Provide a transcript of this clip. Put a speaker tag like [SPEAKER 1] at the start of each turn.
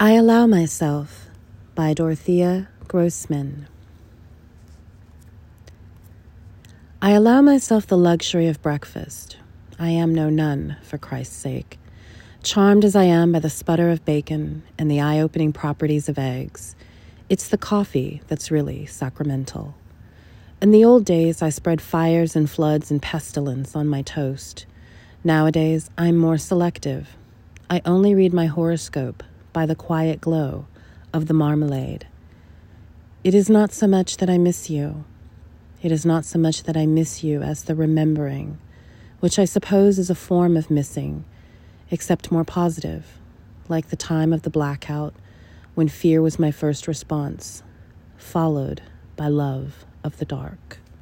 [SPEAKER 1] I Allow Myself by Dorothea Grossman. I allow myself the luxury of breakfast. I am no nun, for Christ's sake. Charmed as I am by the sputter of bacon and the eye opening properties of eggs, it's the coffee that's really sacramental. In the old days, I spread fires and floods and pestilence on my toast. Nowadays, I'm more selective. I only read my horoscope by the quiet glow of the marmalade. It is not so much that I miss you. It is not so much that I miss you as the remembering, which I suppose is a form of missing, except more positive, like the time of the blackout when fear was my first response, followed by love of the dark.